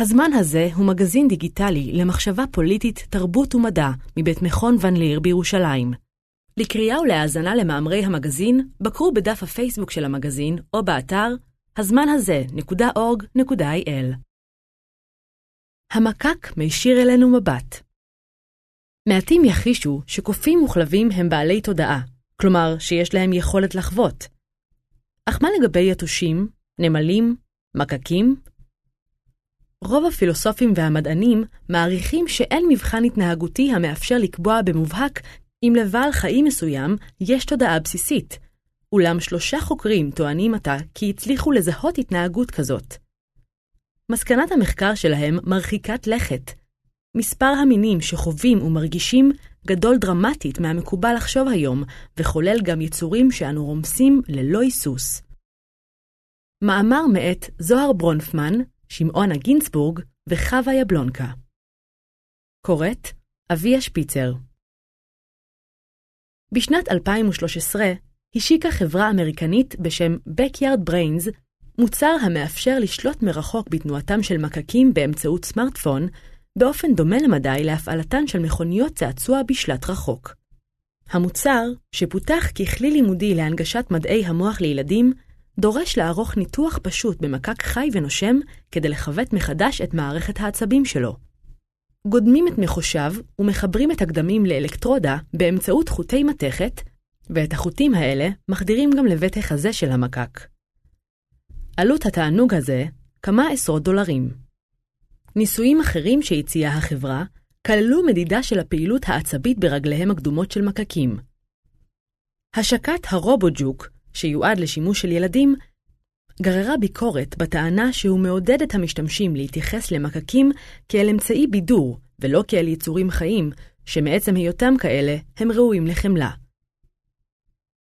הזמן הזה הוא מגזין דיגיטלי למחשבה פוליטית, תרבות ומדע מבית מכון ון ליר בירושלים. לקריאה ולהאזנה למאמרי המגזין, בקרו בדף הפייסבוק של המגזין או באתר הזמן הזה.org.il. המקק מישיר אלינו מבט. מעטים יחישו שקופים וכלבים הם בעלי תודעה, כלומר שיש להם יכולת לחוות. אך מה לגבי יתושים, נמלים, מקקים? רוב הפילוסופים והמדענים מעריכים שאין מבחן התנהגותי המאפשר לקבוע במובהק אם לבעל חיים מסוים יש תודעה בסיסית, אולם שלושה חוקרים טוענים עתה כי הצליחו לזהות התנהגות כזאת. מסקנת המחקר שלהם מרחיקת לכת. מספר המינים שחווים ומרגישים גדול דרמטית מהמקובל לחשוב היום, וכולל גם יצורים שאנו רומסים ללא היסוס. מאמר מאת זוהר ברונפמן, שמעונה גינסבורג וחווה יבלונקה. קוראת אביה שפיצר. בשנת 2013 השיקה חברה אמריקנית בשם Backyard Brains מוצר המאפשר לשלוט מרחוק בתנועתם של מקקים באמצעות סמארטפון, באופן דומה למדי להפעלתן של מכוניות צעצוע בשלט רחוק. המוצר, שפותח ככלי לימודי להנגשת מדעי המוח לילדים, דורש לערוך ניתוח פשוט במקק חי ונושם כדי לכוות מחדש את מערכת העצבים שלו. גודמים את מחושיו ומחברים את הגדמים לאלקטרודה באמצעות חוטי מתכת, ואת החוטים האלה מחדירים גם לבית החזה של המקק. עלות התענוג הזה כמה עשרות דולרים. ניסויים אחרים שהציעה החברה כללו מדידה של הפעילות העצבית ברגליהם הקדומות של מקקים. השקת הרובוג'וק, שיועד לשימוש של ילדים, גררה ביקורת בטענה שהוא מעודד את המשתמשים להתייחס למקקים כאל אמצעי בידור, ולא כאל יצורים חיים, שמעצם היותם כאלה, הם ראויים לחמלה.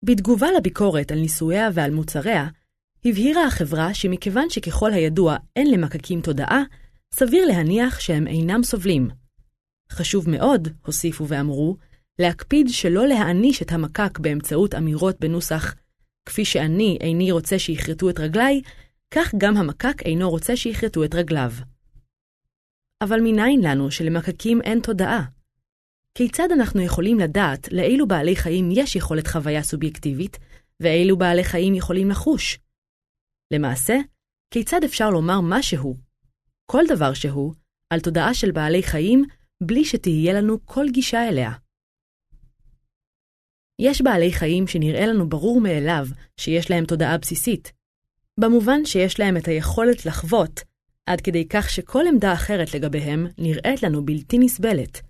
בתגובה לביקורת על ניסוייה ועל מוצריה, הבהירה החברה שמכיוון שככל הידוע אין למקקים תודעה, סביר להניח שהם אינם סובלים. חשוב מאוד, הוסיפו ואמרו, להקפיד שלא להעניש את המקק באמצעות אמירות בנוסח כפי שאני איני רוצה שיכרתו את רגליי, כך גם המקק אינו רוצה שיכרתו את רגליו. אבל מניין לנו שלמקקים אין תודעה? כיצד אנחנו יכולים לדעת לאילו בעלי חיים יש יכולת חוויה סובייקטיבית, ואילו בעלי חיים יכולים לחוש? למעשה, כיצד אפשר לומר משהו, כל דבר שהוא, על תודעה של בעלי חיים, בלי שתהיה לנו כל גישה אליה? יש בעלי חיים שנראה לנו ברור מאליו שיש להם תודעה בסיסית, במובן שיש להם את היכולת לחוות, עד כדי כך שכל עמדה אחרת לגביהם נראית לנו בלתי נסבלת.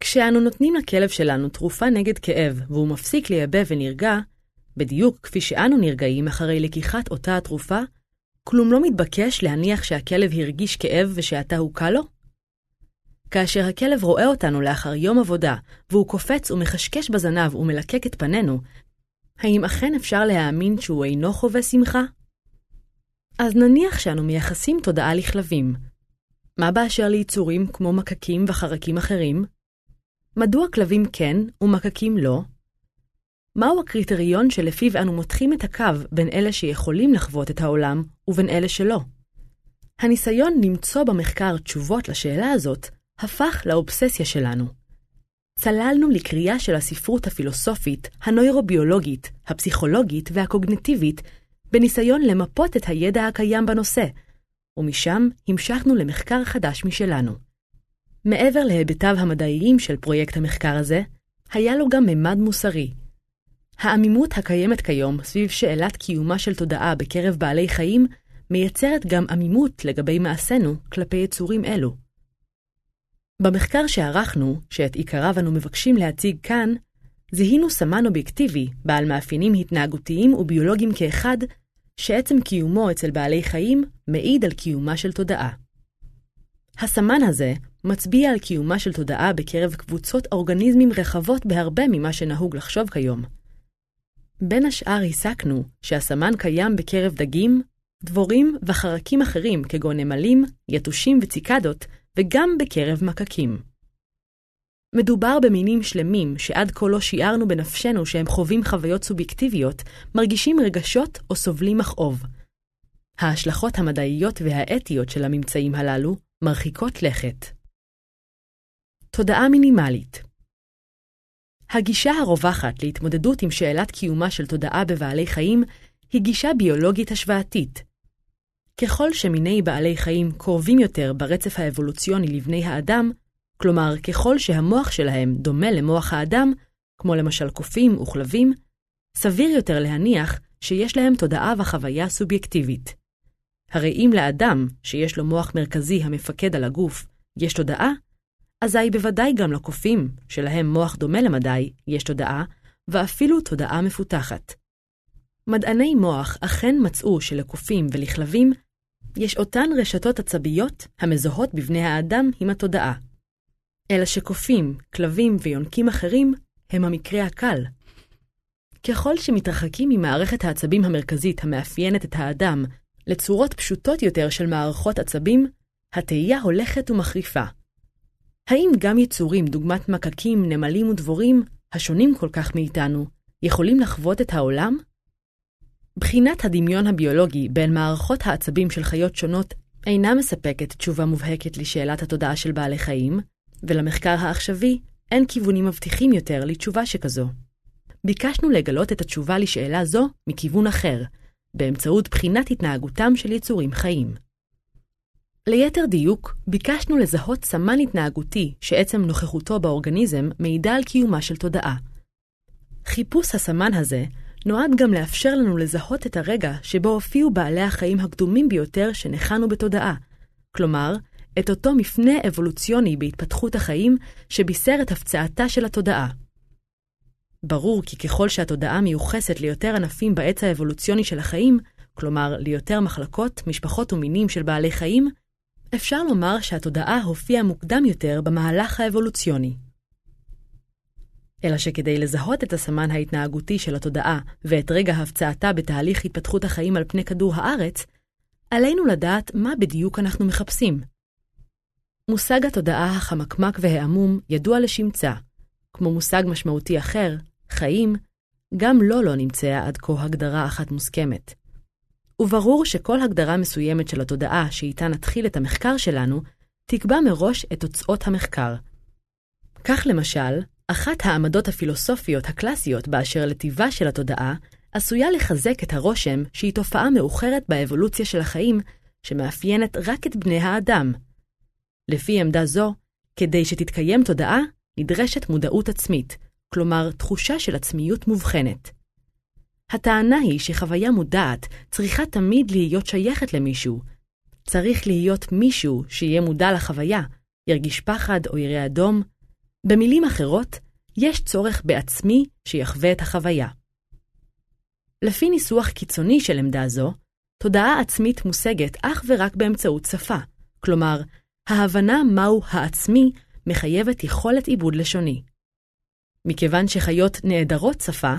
כשאנו נותנים לכלב שלנו תרופה נגד כאב והוא מפסיק לייבא ונרגע, בדיוק כפי שאנו נרגעים אחרי לקיחת אותה התרופה, כלום לא מתבקש להניח שהכלב הרגיש כאב ושעתה הוא קל לו? כאשר הכלב רואה אותנו לאחר יום עבודה, והוא קופץ ומחשקש בזנב ומלקק את פנינו, האם אכן אפשר להאמין שהוא אינו חווה שמחה? אז נניח שאנו מייחסים תודעה לכלבים. מה באשר ליצורים כמו מקקים וחרקים אחרים? מדוע כלבים כן ומקקים לא? מהו הקריטריון שלפיו אנו מותחים את הקו בין אלה שיכולים לחוות את העולם ובין אלה שלא? הניסיון למצוא במחקר תשובות לשאלה הזאת הפך לאובססיה שלנו. צללנו לקריאה של הספרות הפילוסופית, הנוירוביולוגית, הפסיכולוגית והקוגניטיבית, בניסיון למפות את הידע הקיים בנושא, ומשם המשכנו למחקר חדש משלנו. מעבר להיבטיו המדעיים של פרויקט המחקר הזה, היה לו גם ממד מוסרי. העמימות הקיימת כיום סביב שאלת קיומה של תודעה בקרב בעלי חיים, מייצרת גם עמימות לגבי מעשינו כלפי יצורים אלו. במחקר שערכנו, שאת עיקריו אנו מבקשים להציג כאן, זיהינו סמן אובייקטיבי, בעל מאפיינים התנהגותיים וביולוגיים כאחד, שעצם קיומו אצל בעלי חיים מעיד על קיומה של תודעה. הסמן הזה מצביע על קיומה של תודעה בקרב קבוצות אורגניזמים רחבות בהרבה ממה שנהוג לחשוב כיום. בין השאר הסקנו שהסמן קיים בקרב דגים, דבורים וחרקים אחרים כגון נמלים, יתושים וציקדות, וגם בקרב מקקים. מדובר במינים שלמים שעד כה לא שיערנו בנפשנו שהם חווים חוויות סובייקטיביות, מרגישים רגשות או סובלים מכאוב. ההשלכות המדעיות והאתיות של הממצאים הללו מרחיקות לכת. תודעה מינימלית הגישה הרווחת להתמודדות עם שאלת קיומה של תודעה בבעלי חיים היא גישה ביולוגית השוואתית. ככל שמיני בעלי חיים קרובים יותר ברצף האבולוציוני לבני האדם, כלומר ככל שהמוח שלהם דומה למוח האדם, כמו למשל קופים וכלבים, סביר יותר להניח שיש להם תודעה וחוויה סובייקטיבית. הרי אם לאדם, שיש לו מוח מרכזי המפקד על הגוף, יש תודעה, אזי בוודאי גם לקופים, שלהם מוח דומה למדי, יש תודעה, ואפילו תודעה מפותחת. מדעני מוח אכן מצאו שלקופים ולכלבים יש אותן רשתות עצביות המזוהות בבני האדם עם התודעה. אלא שקופים, כלבים ויונקים אחרים הם המקרה הקל. ככל שמתרחקים ממערכת העצבים המרכזית המאפיינת את האדם לצורות פשוטות יותר של מערכות עצבים, התהייה הולכת ומחריפה. האם גם יצורים דוגמת מקקים, נמלים ודבורים, השונים כל כך מאיתנו, יכולים לחוות את העולם? בחינת הדמיון הביולוגי בין מערכות העצבים של חיות שונות אינה מספקת תשובה מובהקת לשאלת התודעה של בעלי חיים, ולמחקר העכשווי אין כיוונים מבטיחים יותר לתשובה שכזו. ביקשנו לגלות את התשובה לשאלה זו מכיוון אחר, באמצעות בחינת התנהגותם של יצורים חיים. ליתר דיוק, ביקשנו לזהות סמן התנהגותי שעצם נוכחותו באורגניזם מעידה על קיומה של תודעה. חיפוש הסמן הזה נועד גם לאפשר לנו לזהות את הרגע שבו הופיעו בעלי החיים הקדומים ביותר שניחנו בתודעה, כלומר, את אותו מפנה אבולוציוני בהתפתחות החיים שבישר את הפצעתה של התודעה. ברור כי ככל שהתודעה מיוחסת ליותר ענפים בעץ האבולוציוני של החיים, כלומר ליותר מחלקות, משפחות ומינים של בעלי חיים, אפשר לומר שהתודעה הופיעה מוקדם יותר במהלך האבולוציוני. אלא שכדי לזהות את הסמן ההתנהגותי של התודעה ואת רגע הפצעתה בתהליך התפתחות החיים על פני כדור הארץ, עלינו לדעת מה בדיוק אנחנו מחפשים. מושג התודעה החמקמק והעמום ידוע לשמצה, כמו מושג משמעותי אחר, חיים, גם לו לא, לא נמצאה עד כה הגדרה אחת מוסכמת. וברור שכל הגדרה מסוימת של התודעה שאיתה נתחיל את המחקר שלנו, תקבע מראש את תוצאות המחקר. כך למשל, אחת העמדות הפילוסופיות הקלאסיות באשר לטיבה של התודעה, עשויה לחזק את הרושם שהיא תופעה מאוחרת באבולוציה של החיים, שמאפיינת רק את בני האדם. לפי עמדה זו, כדי שתתקיים תודעה, נדרשת מודעות עצמית, כלומר תחושה של עצמיות מובחנת. הטענה היא שחוויה מודעת צריכה תמיד להיות שייכת למישהו. צריך להיות מישהו שיהיה מודע לחוויה, ירגיש פחד או יראה אדום. במילים אחרות, יש צורך בעצמי שיחווה את החוויה. לפי ניסוח קיצוני של עמדה זו, תודעה עצמית מושגת אך ורק באמצעות שפה, כלומר, ההבנה מהו העצמי מחייבת יכולת עיבוד לשוני. מכיוון שחיות נעדרות שפה,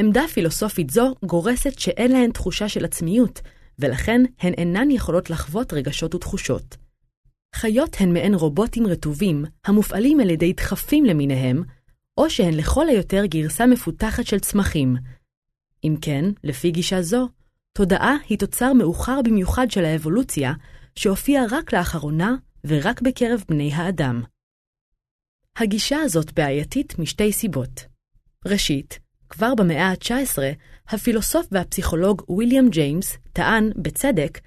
עמדה פילוסופית זו גורסת שאין להן תחושה של עצמיות, ולכן הן אינן יכולות לחוות רגשות ותחושות. חיות הן מעין רובוטים רטובים, המופעלים על ידי דחפים למיניהם, או שהן לכל היותר גרסה מפותחת של צמחים. אם כן, לפי גישה זו, תודעה היא תוצר מאוחר במיוחד של האבולוציה, שהופיע רק לאחרונה ורק בקרב בני האדם. הגישה הזאת בעייתית משתי סיבות. ראשית, כבר במאה ה-19, הפילוסוף והפסיכולוג ויליאם ג'יימס טען, בצדק,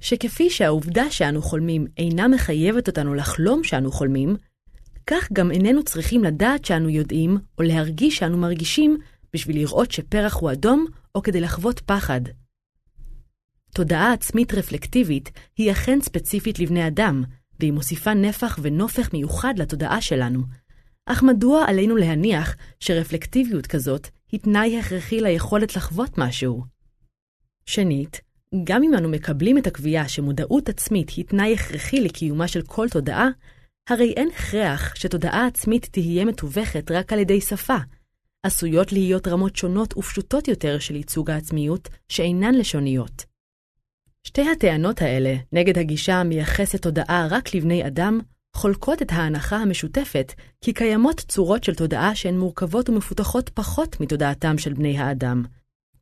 שכפי שהעובדה שאנו חולמים אינה מחייבת אותנו לחלום שאנו חולמים, כך גם איננו צריכים לדעת שאנו יודעים, או להרגיש שאנו מרגישים, בשביל לראות שפרח הוא אדום, או כדי לחוות פחד. תודעה עצמית רפלקטיבית היא אכן ספציפית לבני אדם, והיא מוסיפה נפח ונופך מיוחד לתודעה שלנו. אך מדוע עלינו להניח שרפלקטיביות כזאת היא תנאי הכרחי ליכולת לחוות משהו? שנית, גם אם אנו מקבלים את הקביעה שמודעות עצמית היא תנאי הכרחי לקיומה של כל תודעה, הרי אין הכרח שתודעה עצמית תהיה מתווכת רק על ידי שפה. עשויות להיות רמות שונות ופשוטות יותר של ייצוג העצמיות שאינן לשוניות. שתי הטענות האלה, נגד הגישה המייחסת תודעה רק לבני אדם, חולקות את ההנחה המשותפת כי קיימות צורות של תודעה שהן מורכבות ומפותחות פחות מתודעתם של בני האדם.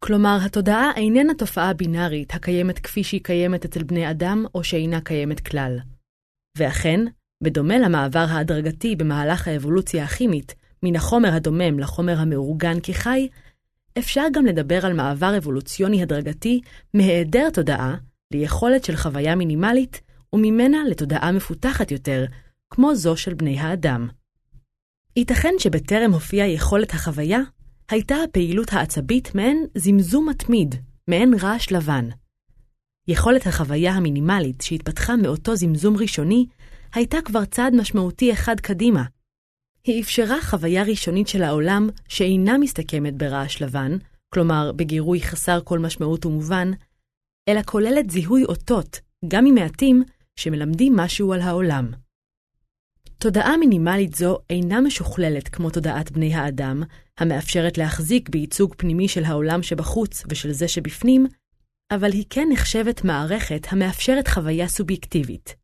כלומר, התודעה איננה תופעה בינארית הקיימת כפי שהיא קיימת אצל בני אדם או שאינה קיימת כלל. ואכן, בדומה למעבר ההדרגתי במהלך האבולוציה הכימית מן החומר הדומם לחומר המאורגן כחי, אפשר גם לדבר על מעבר אבולוציוני הדרגתי מהיעדר תודעה ליכולת של חוויה מינימלית וממנה לתודעה מפותחת יותר, כמו זו של בני האדם. ייתכן שבטרם הופיעה יכולת החוויה, הייתה הפעילות העצבית מעין זמזום מתמיד, מעין רעש לבן. יכולת החוויה המינימלית שהתפתחה מאותו זמזום ראשוני, הייתה כבר צעד משמעותי אחד קדימה. היא אפשרה חוויה ראשונית של העולם שאינה מסתכמת ברעש לבן, כלומר בגירוי חסר כל משמעות ומובן, אלא כוללת זיהוי אותות, גם ממעטים, שמלמדים משהו על העולם. תודעה מינימלית זו אינה משוכללת כמו תודעת בני האדם, המאפשרת להחזיק בייצוג פנימי של העולם שבחוץ ושל זה שבפנים, אבל היא כן נחשבת מערכת המאפשרת חוויה סובייקטיבית.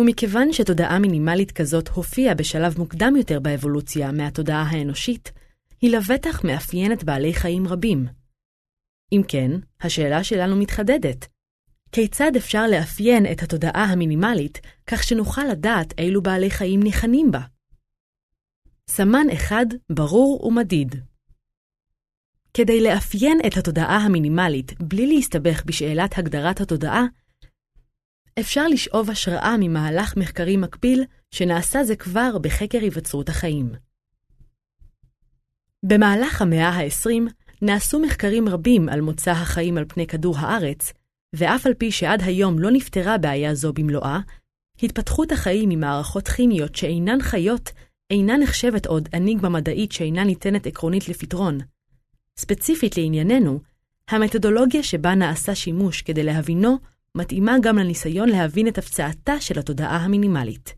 ומכיוון שתודעה מינימלית כזאת הופיעה בשלב מוקדם יותר באבולוציה מהתודעה האנושית, היא לבטח מאפיינת בעלי חיים רבים. אם כן, השאלה שלנו מתחדדת. כיצד אפשר לאפיין את התודעה המינימלית כך שנוכל לדעת אילו בעלי חיים ניחנים בה? סמן אחד ברור ומדיד. כדי לאפיין את התודעה המינימלית בלי להסתבך בשאלת הגדרת התודעה, אפשר לשאוב השראה ממהלך מחקרי מקביל שנעשה זה כבר בחקר היווצרות החיים. במהלך המאה ה-20 נעשו מחקרים רבים על מוצא החיים על פני כדור הארץ, ואף על פי שעד היום לא נפתרה בעיה זו במלואה, התפתחות החיים ממערכות כימיות שאינן חיות אינה נחשבת עוד אניגמה מדעית שאינה ניתנת עקרונית לפתרון. ספציפית לענייננו, המתודולוגיה שבה נעשה שימוש כדי להבינו מתאימה גם לניסיון להבין את הפצעתה של התודעה המינימלית.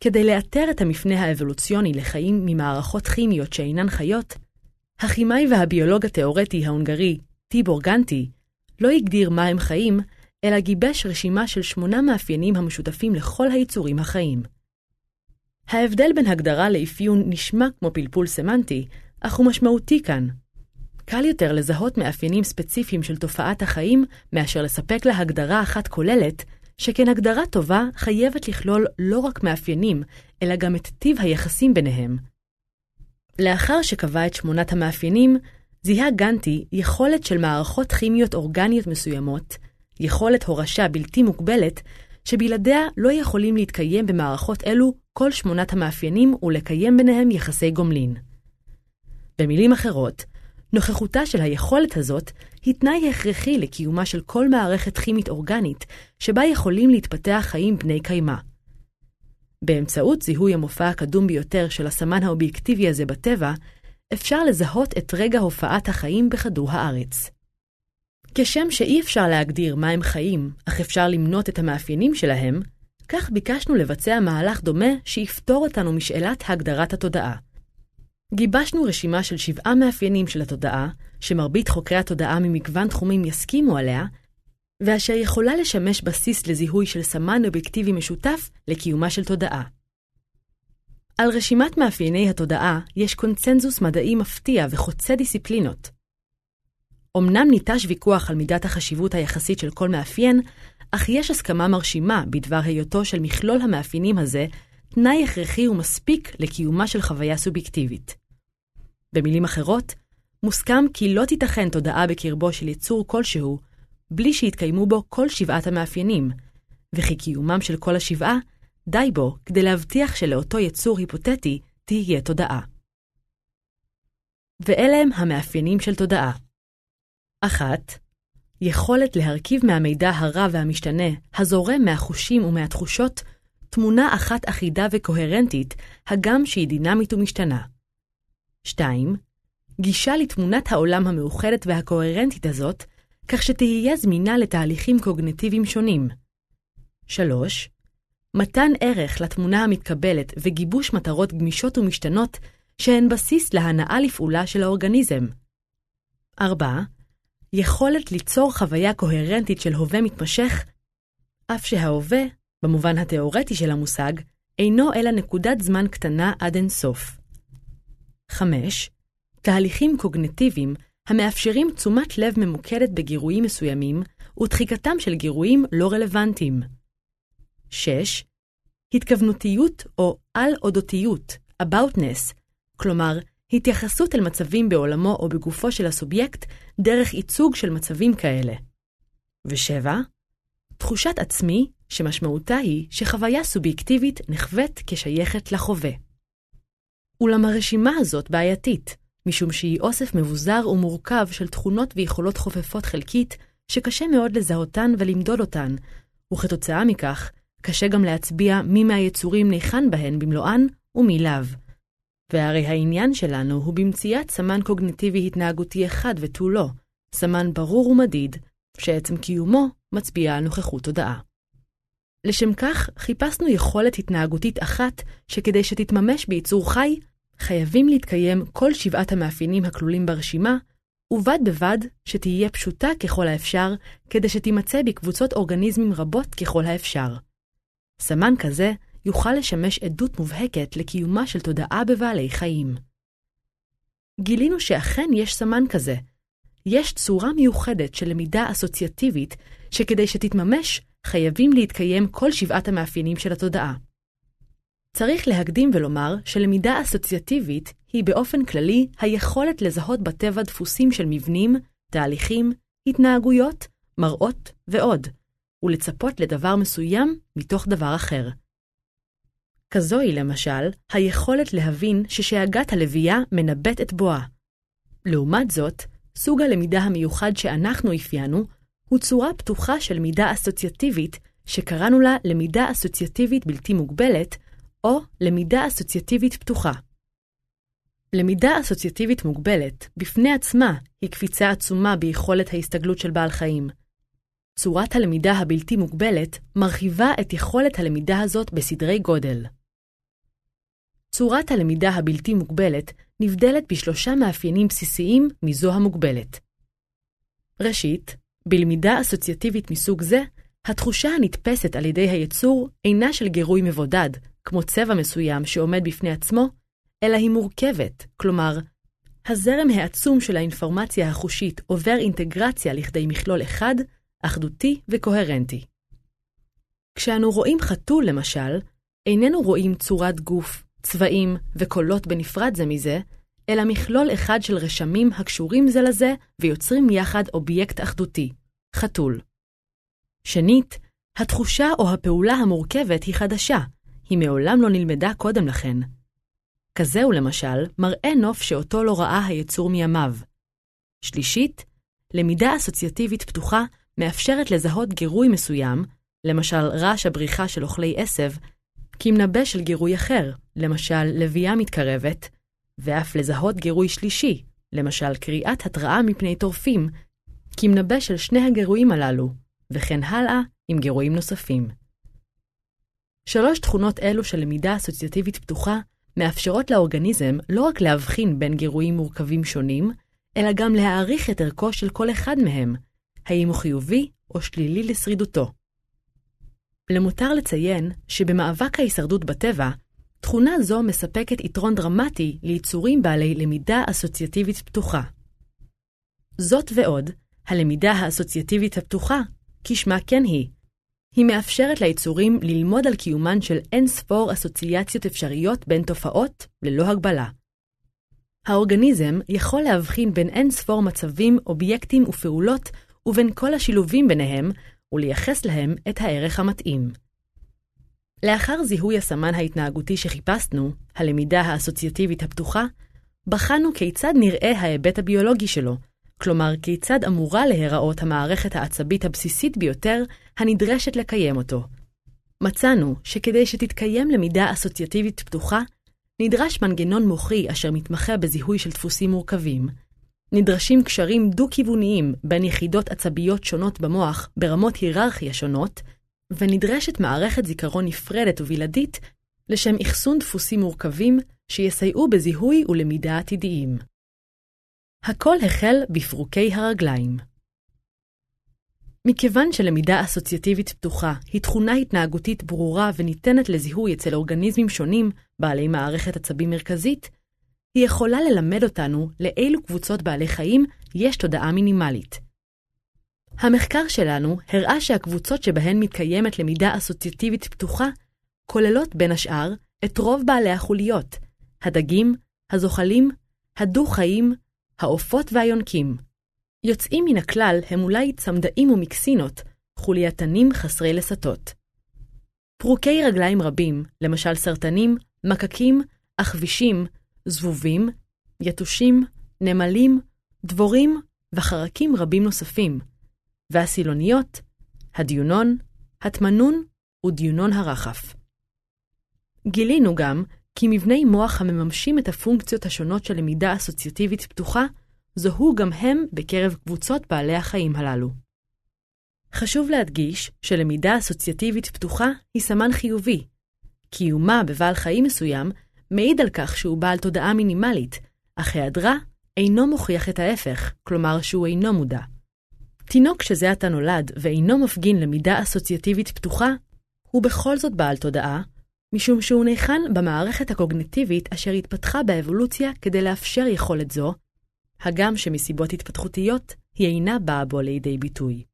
כדי לאתר את המפנה האבולוציוני לחיים ממערכות כימיות שאינן חיות, הכימאי והביולוג התאורטי ההונגרי, טיבור גנטי, לא הגדיר מה הם חיים, אלא גיבש רשימה של שמונה מאפיינים המשותפים לכל היצורים החיים. ההבדל בין הגדרה לאפיון נשמע כמו פלפול סמנטי, אך הוא משמעותי כאן. קל יותר לזהות מאפיינים ספציפיים של תופעת החיים, מאשר לספק לה הגדרה אחת כוללת, שכן הגדרה טובה חייבת לכלול לא רק מאפיינים, אלא גם את טיב היחסים ביניהם. לאחר שקבע את שמונת המאפיינים, זיהה גנטי יכולת של מערכות כימיות אורגניות מסוימות, יכולת הורשה בלתי מוגבלת, שבלעדיה לא יכולים להתקיים במערכות אלו כל שמונת המאפיינים ולקיים ביניהם יחסי גומלין. במילים אחרות, נוכחותה של היכולת הזאת היא תנאי הכרחי לקיומה של כל מערכת כימית אורגנית, שבה יכולים להתפתח חיים בני קיימא. באמצעות זיהוי המופע הקדום ביותר של הסמן האובייקטיבי הזה בטבע, אפשר לזהות את רגע הופעת החיים בכדור הארץ. כשם שאי אפשר להגדיר מה הם חיים, אך אפשר למנות את המאפיינים שלהם, כך ביקשנו לבצע מהלך דומה שיפתור אותנו משאלת הגדרת התודעה. גיבשנו רשימה של שבעה מאפיינים של התודעה, שמרבית חוקרי התודעה ממגוון תחומים יסכימו עליה, ואשר יכולה לשמש בסיס לזיהוי של סמן אובייקטיבי משותף לקיומה של תודעה. על רשימת מאפייני התודעה יש קונצנזוס מדעי מפתיע וחוצה דיסציפלינות. אמנם ניטש ויכוח על מידת החשיבות היחסית של כל מאפיין, אך יש הסכמה מרשימה בדבר היותו של מכלול המאפיינים הזה תנאי הכרחי ומספיק לקיומה של חוויה סובייקטיבית. במילים אחרות, מוסכם כי לא תיתכן תודעה בקרבו של יצור כלשהו בלי שיתקיימו בו כל שבעת המאפיינים, וכי קיומם של כל השבעה די בו כדי להבטיח שלאותו יצור היפותטי תהיה תודעה. ואלה הם המאפיינים של תודעה. אחת, יכולת להרכיב מהמידע הרע והמשתנה, הזורם מהחושים ומהתחושות, תמונה אחת אחידה וקוהרנטית, הגם שהיא דינמית ומשתנה. 2. גישה לתמונת העולם המאוחדת והקוהרנטית הזאת, כך שתהיה זמינה לתהליכים קוגנטיביים שונים. 3. מתן ערך לתמונה המתקבלת וגיבוש מטרות גמישות ומשתנות שהן בסיס להנאה לפעולה של האורגניזם. 4. יכולת ליצור חוויה קוהרנטית של הווה מתמשך, אף שההווה, במובן התאורטי של המושג, אינו אלא נקודת זמן קטנה עד אינסוף. 5. תהליכים קוגנטיביים המאפשרים תשומת לב ממוקדת בגירויים מסוימים ודחיקתם של גירויים לא רלוונטיים. 6. התכוונותיות או על-אודותיות, aboutness, כלומר, התייחסות אל מצבים בעולמו או בגופו של הסובייקט דרך ייצוג של מצבים כאלה. ו-7. תחושת עצמי, שמשמעותה היא שחוויה סובייקטיבית נחווית כשייכת לחווה. אולם הרשימה הזאת בעייתית, משום שהיא אוסף מבוזר ומורכב של תכונות ויכולות חופפות חלקית, שקשה מאוד לזהותן ולמדוד אותן, וכתוצאה מכך, קשה גם להצביע מי מהיצורים ניחן בהן במלואן ומי לאו. והרי העניין שלנו הוא במציאת סמן קוגניטיבי התנהגותי אחד ותו לא, סמן ברור ומדיד, שעצם קיומו מצביע על נוכחות תודעה. לשם כך, חיפשנו יכולת התנהגותית אחת, שכדי שתתממש ביצור חי, חייבים להתקיים כל שבעת המאפיינים הכלולים ברשימה, ובד בבד שתהיה פשוטה ככל האפשר, כדי שתימצא בקבוצות אורגניזמים רבות ככל האפשר. סמן כזה יוכל לשמש עדות מובהקת לקיומה של תודעה בבעלי חיים. גילינו שאכן יש סמן כזה. יש צורה מיוחדת של למידה אסוציאטיבית, שכדי שתתממש, חייבים להתקיים כל שבעת המאפיינים של התודעה. צריך להקדים ולומר שלמידה אסוציאטיבית היא באופן כללי היכולת לזהות בטבע דפוסים של מבנים, תהליכים, התנהגויות, מראות ועוד, ולצפות לדבר מסוים מתוך דבר אחר. כזוהי, למשל, היכולת להבין ששאגת הלוויה מנבט את בואה. לעומת זאת, סוג הלמידה המיוחד שאנחנו אפיינו, הוא צורה פתוחה של מידה אסוציאטיבית, שקראנו לה למידה אסוציאטיבית בלתי מוגבלת, או למידה אסוציאטיבית פתוחה. למידה אסוציאטיבית מוגבלת, בפני עצמה, היא קפיצה עצומה ביכולת ההסתגלות של בעל חיים. צורת הלמידה הבלתי מוגבלת מרחיבה את יכולת הלמידה הזאת בסדרי גודל. צורת הלמידה הבלתי מוגבלת נבדלת בשלושה מאפיינים בסיסיים מזו המוגבלת. ראשית, בלמידה אסוציאטיבית מסוג זה, התחושה הנתפסת על ידי היצור אינה של גירוי מבודד, כמו צבע מסוים שעומד בפני עצמו, אלא היא מורכבת, כלומר, הזרם העצום של האינפורמציה החושית עובר אינטגרציה לכדי מכלול אחד, אחדותי וקוהרנטי. כשאנו רואים חתול, למשל, איננו רואים צורת גוף, צבעים וקולות בנפרד זה מזה, אלא מכלול אחד של רשמים הקשורים זה לזה ויוצרים יחד אובייקט אחדותי, חתול. שנית, התחושה או הפעולה המורכבת היא חדשה, היא מעולם לא נלמדה קודם לכן. כזהו למשל, מראה נוף שאותו לא ראה היצור מימיו. שלישית, למידה אסוציאטיבית פתוחה מאפשרת לזהות גירוי מסוים, למשל רעש הבריחה של אוכלי עשב, כמנבא של גירוי אחר, למשל לביאה מתקרבת, ואף לזהות גירוי שלישי, למשל קריאת התראה מפני טורפים, כמנבא של שני הגירויים הללו, וכן הלאה עם גירויים נוספים. שלוש תכונות אלו של למידה אסוציאטיבית פתוחה מאפשרות לאורגניזם לא רק להבחין בין גירויים מורכבים שונים, אלא גם להעריך את ערכו של כל אחד מהם, האם הוא חיובי או שלילי לשרידותו. למותר לציין שבמאבק ההישרדות בטבע, תכונה זו מספקת יתרון דרמטי ליצורים בעלי למידה אסוציאטיבית פתוחה. זאת ועוד, הלמידה האסוציאטיבית הפתוחה, כשמה כן היא. היא מאפשרת ליצורים ללמוד על קיומן של אין ספור אסוציאציות אפשריות בין תופעות ללא הגבלה. האורגניזם יכול להבחין בין אין ספור מצבים, אובייקטים ופעולות, ובין כל השילובים ביניהם, ולייחס להם את הערך המתאים. לאחר זיהוי הסמן ההתנהגותי שחיפשנו, הלמידה האסוציאטיבית הפתוחה, בחנו כיצד נראה ההיבט הביולוגי שלו, כלומר כיצד אמורה להיראות המערכת העצבית הבסיסית ביותר הנדרשת לקיים אותו. מצאנו שכדי שתתקיים למידה אסוציאטיבית פתוחה, נדרש מנגנון מוחי אשר מתמחה בזיהוי של דפוסים מורכבים, נדרשים קשרים דו-כיווניים בין יחידות עצביות שונות במוח ברמות היררכיה שונות, ונדרשת מערכת זיכרון נפרדת ובלעדית לשם אחסון דפוסים מורכבים שיסייעו בזיהוי ולמידה עתידיים. הכל החל בפרוקי הרגליים. מכיוון שלמידה אסוציאטיבית פתוחה היא תכונה התנהגותית ברורה וניתנת לזיהוי אצל אורגניזמים שונים בעלי מערכת עצבים מרכזית, היא יכולה ללמד אותנו לאילו קבוצות בעלי חיים יש תודעה מינימלית. המחקר שלנו הראה שהקבוצות שבהן מתקיימת למידה אסוציאטיבית פתוחה כוללות בין השאר את רוב בעלי החוליות, הדגים, הזוחלים, הדו-חיים, העופות והיונקים. יוצאים מן הכלל הם אולי צמדאים ומקסינות, חולייתנים חסרי לסתות. פרוקי רגליים רבים, למשל סרטנים, מקקים, עכבישים, זבובים, יתושים, נמלים, דבורים וחרקים רבים נוספים, והסילוניות, הדיונון, התמנון ודיונון הרחף. גילינו גם כי מבני מוח המממשים את הפונקציות השונות של למידה אסוציאטיבית פתוחה, זוהו גם הם בקרב קבוצות בעלי החיים הללו. חשוב להדגיש שלמידה אסוציאטיבית פתוחה היא סמן חיובי. קיומה בבעל חיים מסוים מעיד על כך שהוא בעל תודעה מינימלית, אך היעדרה אינו מוכיח את ההפך, כלומר שהוא אינו מודע. תינוק שזה עתה נולד ואינו מפגין למידה אסוציאטיבית פתוחה, הוא בכל זאת בעל תודעה, משום שהוא ניחן במערכת הקוגניטיבית אשר התפתחה באבולוציה כדי לאפשר יכולת זו, הגם שמסיבות התפתחותיות היא אינה באה בו לידי ביטוי.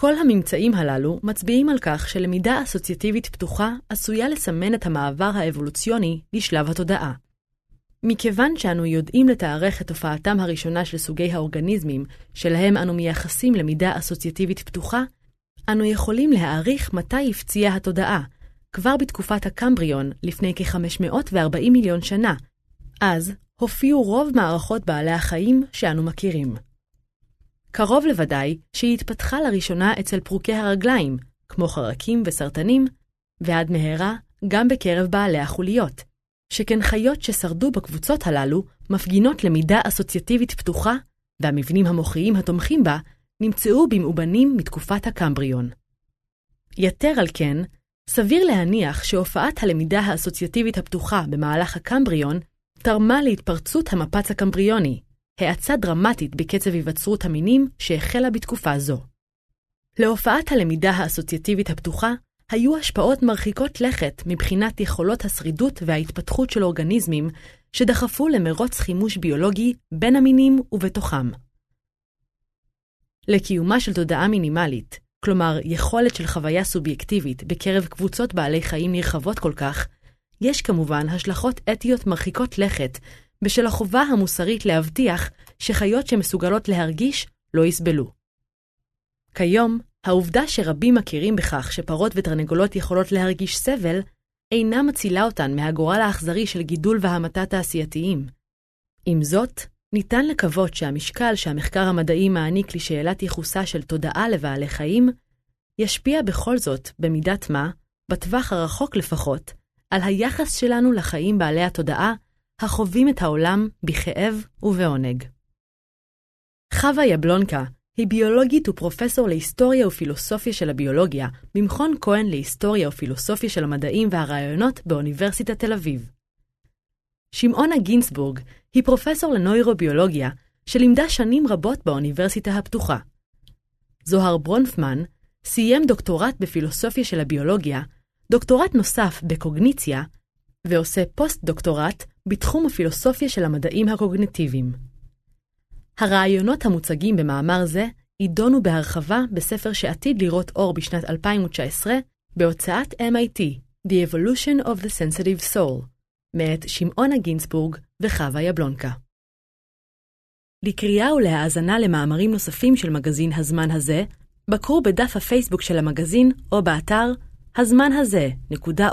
כל הממצאים הללו מצביעים על כך שלמידה אסוציאטיבית פתוחה עשויה לסמן את המעבר האבולוציוני לשלב התודעה. מכיוון שאנו יודעים לתארך את תופעתם הראשונה של סוגי האורגניזמים, שלהם אנו מייחסים למידה אסוציאטיבית פתוחה, אנו יכולים להעריך מתי הפציעה התודעה, כבר בתקופת הקמבריון, לפני כ-540 מיליון שנה. אז הופיעו רוב מערכות בעלי החיים שאנו מכירים. קרוב לוודאי שהיא התפתחה לראשונה אצל פרוקי הרגליים, כמו חרקים וסרטנים, ועד מהרה גם בקרב בעלי החוליות, שכן חיות ששרדו בקבוצות הללו מפגינות למידה אסוציאטיבית פתוחה, והמבנים המוחיים התומכים בה נמצאו במאובנים מתקופת הקמבריון. יתר על כן, סביר להניח שהופעת הלמידה האסוציאטיבית הפתוחה במהלך הקמבריון תרמה להתפרצות המפץ הקמבריוני, האצה דרמטית בקצב היווצרות המינים שהחלה בתקופה זו. להופעת הלמידה האסוציאטיבית הפתוחה היו השפעות מרחיקות לכת מבחינת יכולות השרידות וההתפתחות של אורגניזמים שדחפו למרוץ חימוש ביולוגי בין המינים ובתוכם. לקיומה של תודעה מינימלית, כלומר יכולת של חוויה סובייקטיבית בקרב קבוצות בעלי חיים נרחבות כל כך, יש כמובן השלכות אתיות מרחיקות לכת בשל החובה המוסרית להבטיח שחיות שמסוגלות להרגיש לא יסבלו. כיום, העובדה שרבים מכירים בכך שפרות ותרנגולות יכולות להרגיש סבל, אינה מצילה אותן מהגורל האכזרי של גידול והמתה תעשייתיים. עם זאת, ניתן לקוות שהמשקל שהמחקר המדעי מעניק לשאלת ייחוסה של תודעה לבעלי חיים, ישפיע בכל זאת, במידת מה, בטווח הרחוק לפחות, על היחס שלנו לחיים בעלי התודעה, החווים את העולם בכאב ובעונג. חווה יבלונקה היא ביולוגית ופרופסור להיסטוריה ופילוסופיה של הביולוגיה במכון כהן להיסטוריה ופילוסופיה של המדעים והרעיונות באוניברסיטת תל אביב. שמעונה גינסבורג היא פרופסור לנוירוביולוגיה שלימדה שנים רבות באוניברסיטה הפתוחה. זוהר ברונפמן סיים דוקטורט בפילוסופיה של הביולוגיה, דוקטורט נוסף בקוגניציה, ועושה פוסט-דוקטורט בתחום הפילוסופיה של המדעים הקוגניטיביים. הרעיונות המוצגים במאמר זה יידונו בהרחבה בספר שעתיד לראות אור בשנת 2019 בהוצאת MIT, The Evolution of the Sensitive Soul, מאת שמעונה גינסבורג וחווה יבלונקה. לקריאה ולהאזנה למאמרים נוספים של מגזין הזמן הזה, בקרו בדף הפייסבוק של המגזין או באתר הזמן הזה.org.il.